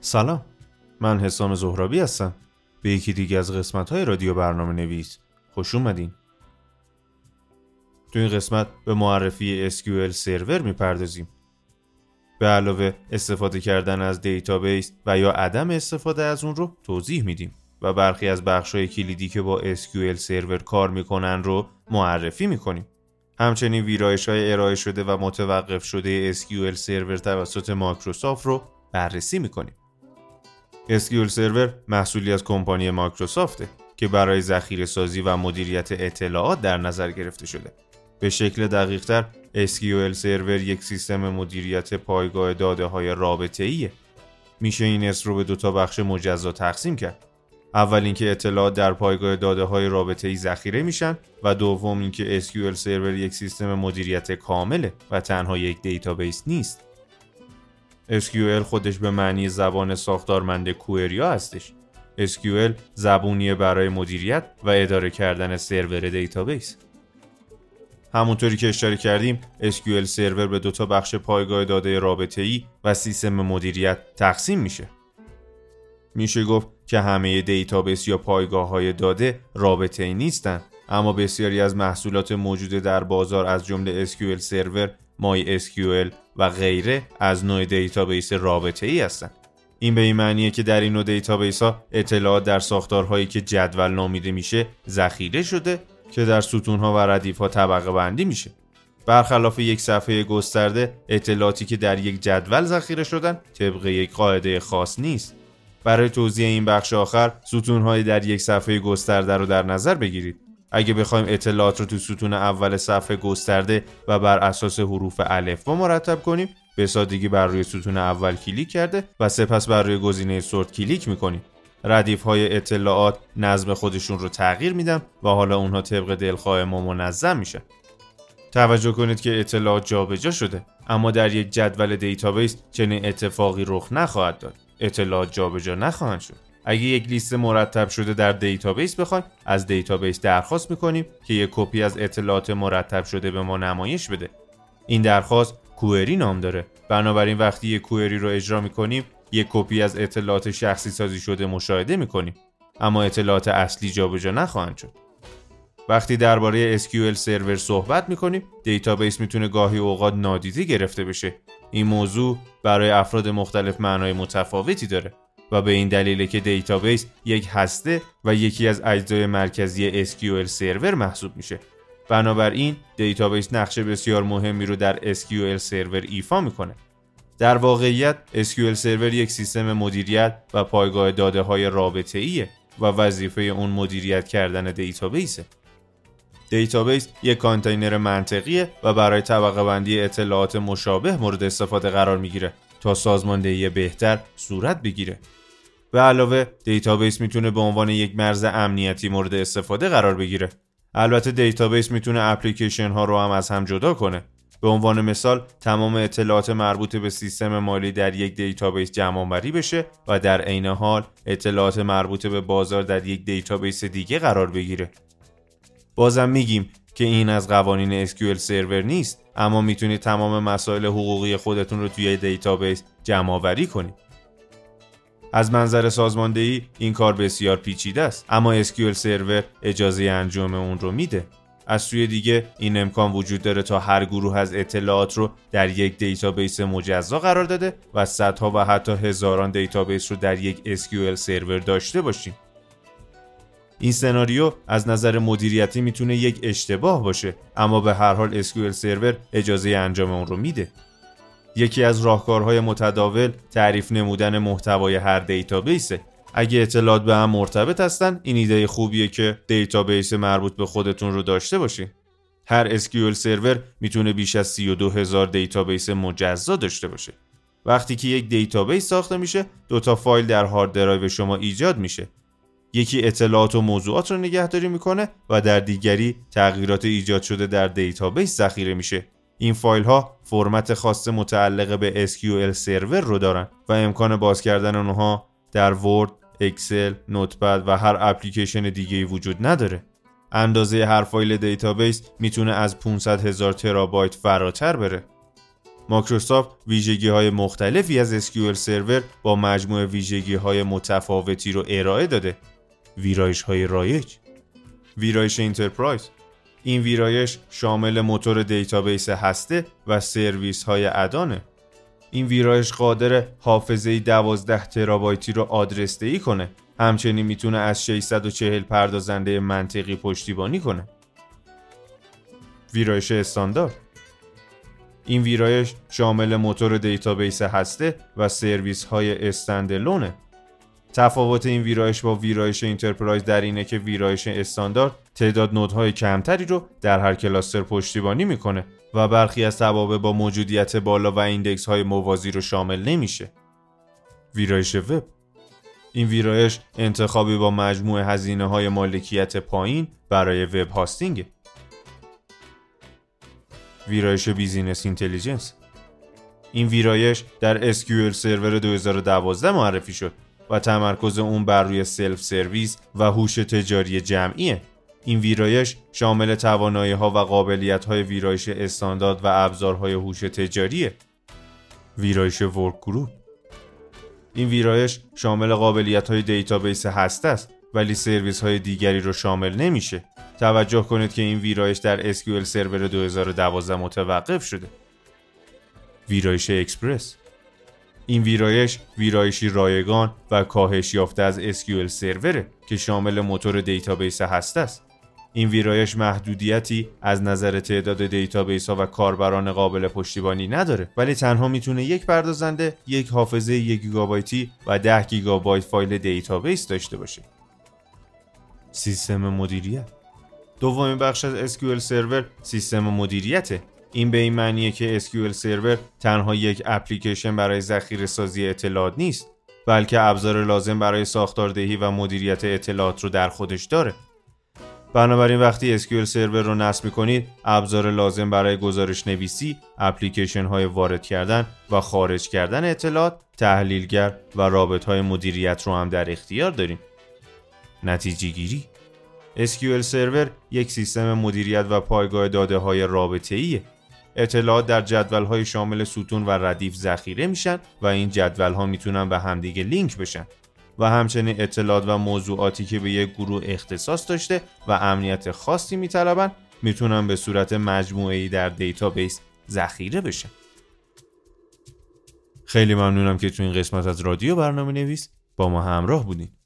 سلام. من حسام زهرابی هستم. به یکی دیگه از قسمت های رادیو برنامه نویس. خوش اومدین. تو این قسمت به معرفی SQL Server می‌پردازیم. به علاوه استفاده کردن از دیتابیس و یا عدم استفاده از اون رو توضیح میدیم و برخی از بخشای کلیدی که با SQL Server کار می‌کنن رو معرفی می‌کنیم. همچنین ویرایش های ارائه شده و متوقف شده SQL Server توسط مایکروسافت رو بررسی می‌کنیم. SQL Server محصولی از کمپانی مایکروسافته که برای ذخیره سازی و مدیریت اطلاعات در نظر گرفته شده. به شکل دقیقتر SQL Server یک سیستم مدیریت پایگاه داده های رابطه ایه. میشه این اس رو به دو تا بخش مجزا تقسیم کرد. اول اینکه اطلاعات در پایگاه داده های رابطه ای ذخیره میشن و دوم اینکه SQL Server یک سیستم مدیریت کامله و تنها یک دیتابیس نیست. SQL خودش به معنی زبان ساختارمند query ا هستش. SQL زبونیه برای مدیریت و اداره کردن سرور دیتابیس. همونطوری که اشاره کردیم SQL Server به دو تا بخش پایگاه داده رابطه ای و سیستم مدیریت تقسیم میشه. میشه گفت که همه دیتابیس یا پایگاه های داده رابطه ای نیستن اما بسیاری از محصولات موجود در بازار از جمله SQL Server MySQL و غیره از نوع دیتابیس رابطه ای هستند. این به این معنیه که در این نوع دیتابیس ها اطلاعات در ساختارهایی که جدول نامیده میشه ذخیره شده که در ستونها و ردیف ها طبقه بندی میشه. برخلاف یک صفحه گسترده اطلاعاتی که در یک جدول ذخیره شدن طبق یک قاعده خاص نیست. برای توضیح این بخش آخر ستونهایی در یک صفحه گسترده رو در نظر بگیرید. اگه بخوایم اطلاعات رو تو ستون اول صفحه گسترده و بر اساس حروف الف مرتب کنیم به سادگی بر روی ستون اول کلیک کرده و سپس بر روی گزینه sort کلیک می‌کنیم. ردیف های اطلاعات نظم خودشون رو تغییر میدن و حالا اونها طبق دلخواه ما منظم میشن. توجه کنید که اطلاعات جابجا شده اما در یک جدول دیتابیس چنین اتفاقی رخ نخواهد داد. اطلاعات جابجا نخواهند شد. اگه یک لیست مرتب شده در دیتابیس بخوایم از دیتابیس درخواست می‌کنیم که یک کپی از اطلاعات مرتب شده به ما نمایش بده. این درخواست query نام داره. بنابراین وقتی یک query رو اجرا می‌کنیم یک کپی از اطلاعات شخصی سازی شده مشاهده می‌کنیم. اما اطلاعات اصلی جابجا نخواهند شد. وقتی درباره SQL Server صحبت می‌کنیم دیتابیس می‌تونه گاهی اوقات نادیده گرفته بشه. این موضوع برای افراد مختلف معنای متفاوتی داره. و به این دلیله که دیتابیس یک هسته و یکی از اجزای مرکزی SQL Server محسوب میشه. بنابراین دیتابیس نقش بسیار مهمی رو در SQL Server ایفا می‌کنه. در واقعیت SQL Server یک سیستم مدیریت و پایگاه داده های رابطه ایه و وظیفه اون مدیریت کردن دیتابیسه. دیتابیس یک کانتینر منطقیه و برای طبقه بندی اطلاعات مشابه مورد استفاده قرار می‌گیره تا سازماندهی بهتر صورت بگیره. به علاوه دیتابیس می‌تونه به عنوان یک مرز امنیتی مورد استفاده قرار بگیره. البته دیتابیس می‌تونه اپلیکیشن ها رو هم از هم جدا کنه. به عنوان مثال تمام اطلاعات مربوط به سیستم مالی در یک دیتابیس جمع آوری بشه و در عین حال اطلاعات مربوط به بازار در یک دیتابیس دیگه قرار بگیره. بازم میگیم که این از قوانین SQL Server نیست اما می‌تونید تمام مسائل حقوقی خودتون رو توی دیتابیس جمع آوری کنید. از منظر سازماندهی این کار بسیار پیچیده است. اما SQL Server اجازه انجام اون رو میده. از سوی دیگه این امکان وجود داره تا هر گروه از اطلاعات رو در یک دیتابیس مجزا قرار داده و صدها و حتی هزاران دیتابیس رو در یک SQL Server داشته باشیم. این سناریو از نظر مدیریتی می‌تونه یک اشتباه باشه اما به هر حال SQL Server اجازه انجام اون رو میده. یکی از راهکارهای متداول تعریف نمودن محتوای هر دیتابیسه. اگه اطلاعات به هم مرتبط هستن این ایده خوبیه که دیتابیس مربوط به خودتون رو داشته باشین هر SQL Server می‌تونه بیش از 32 هزار دیتابیس مجزا داشته باشه. وقتی که یک دیتابیس ساخته میشه دو تا فایل در hard drive شما ایجاد میشه. یکی اطلاعات و موضوعات رو نگهداری می‌کنه و در دیگری تغییرات ایجاد شده در دیتابیس ذخیره میشه. این فایل ها فرمت خاص متعلق به SQL Server رو دارن و امکان باز کردن اونها در Word، Excel، Notepad و هر اپلیکیشن دیگه وجود نداره. اندازه هر فایل دیتابیس می‌تونه از 500 هزار ترابایت فراتر بره. مایکروسافت ویژگی های مختلفی از SQL Server با مجموع ویژگی های متفاوتی رو ارائه داده ویرایش های رایج ویرایش Enterprise این ویرایش شامل موتور دیتابیس هسته و سرویس های add-on ه. این ویرایش قادر حافظه 12 ترابایتی رو آدرس دهی کنه. همچنین می‌تونه از 640 پردازنده منطقی پشتیبانی کنه. ویرایش استاندارد. این ویرایش شامل موتور دیتابیس هسته و سرویس های standalone ه تفاوت این ویرایش با ویرایش Enterprise در اینه که ویرایش استاندارد تعداد node های کمتری رو در هر cluster پشتیبانی می‌کنه و برخی از توابع با موجودیت بالا و index های موازی رو شامل نمیشه. ویرایش وب این ویرایش انتخابی با مجموع هزینه های مالکیت پایین برای web hosting ه. ویرایش Business Intelligence این ویرایش در SQL Server 2012 معرفی شد و تمرکز اون بر روی self-service و هوش تجاری جمعیه این ویرایش شامل توانایی ها و قابلیت های ویرایش استاندارد و ابزارهای هوش تجاریه. ویرایش Workgroup. این ویرایش شامل قابلیت های دیتابیس هسته است ولی سرویس های دیگری رو شامل نمیشه. توجه کنید که این ویرایش در SQL Server 2012 متوقف شده. ویرایش اکسپرس. این ویرایش ویرایشی رایگان و کاهش یافته از SQL Server ه که شامل موتور دیتابیس هسته است. این ویرایش محدودیتی از نظر تعداد دیتابیس ها و کاربران قابل پشتیبانی نداره. ولی تنها می‌تونه یک پردازنده یک حافظه یک گیگابایتی و 10 گیگابایت فایل دیتابیس داشته باشه. سیستم مدیریت. دومین بخش از SQL سرور سیستم مدیریته. این به این معنیه که SQL سرور تنها یک اپلیکیشن برای ذخیره سازی اطلاعات نیست بلکه ابزار لازم برای ساختاردهی و مدیریت اطلاعات رو در خودش داره. بنابراین وقتی SQL سرور رو نصب می‌کنید ابزار لازم برای گزارش نویسی اپلیکیشن های وارد کردن و خارج کردن اطلاعات تحلیلگر و رابط های مدیریت رو هم در اختیار داریم. نتیجه گیری. SQL Server یک سیستم مدیریت و پایگاه داده های رابطه ایه. اطلاعات در جدول های شامل ستون و ردیف ذخیره میشن و این جدول ها می‌تونن به همدیگه لینک بشن. و همچنین اطلاعات و موضوعاتی که به یک گروه اختصاص داشته و امنیت خاصی میطلبن می‌تونن به صورت مجموعه در دیتابیس ذخیره بشن. خیلی ممنونم که تو این قسمت از رادیو برنامه نویس با ما همراه بودین.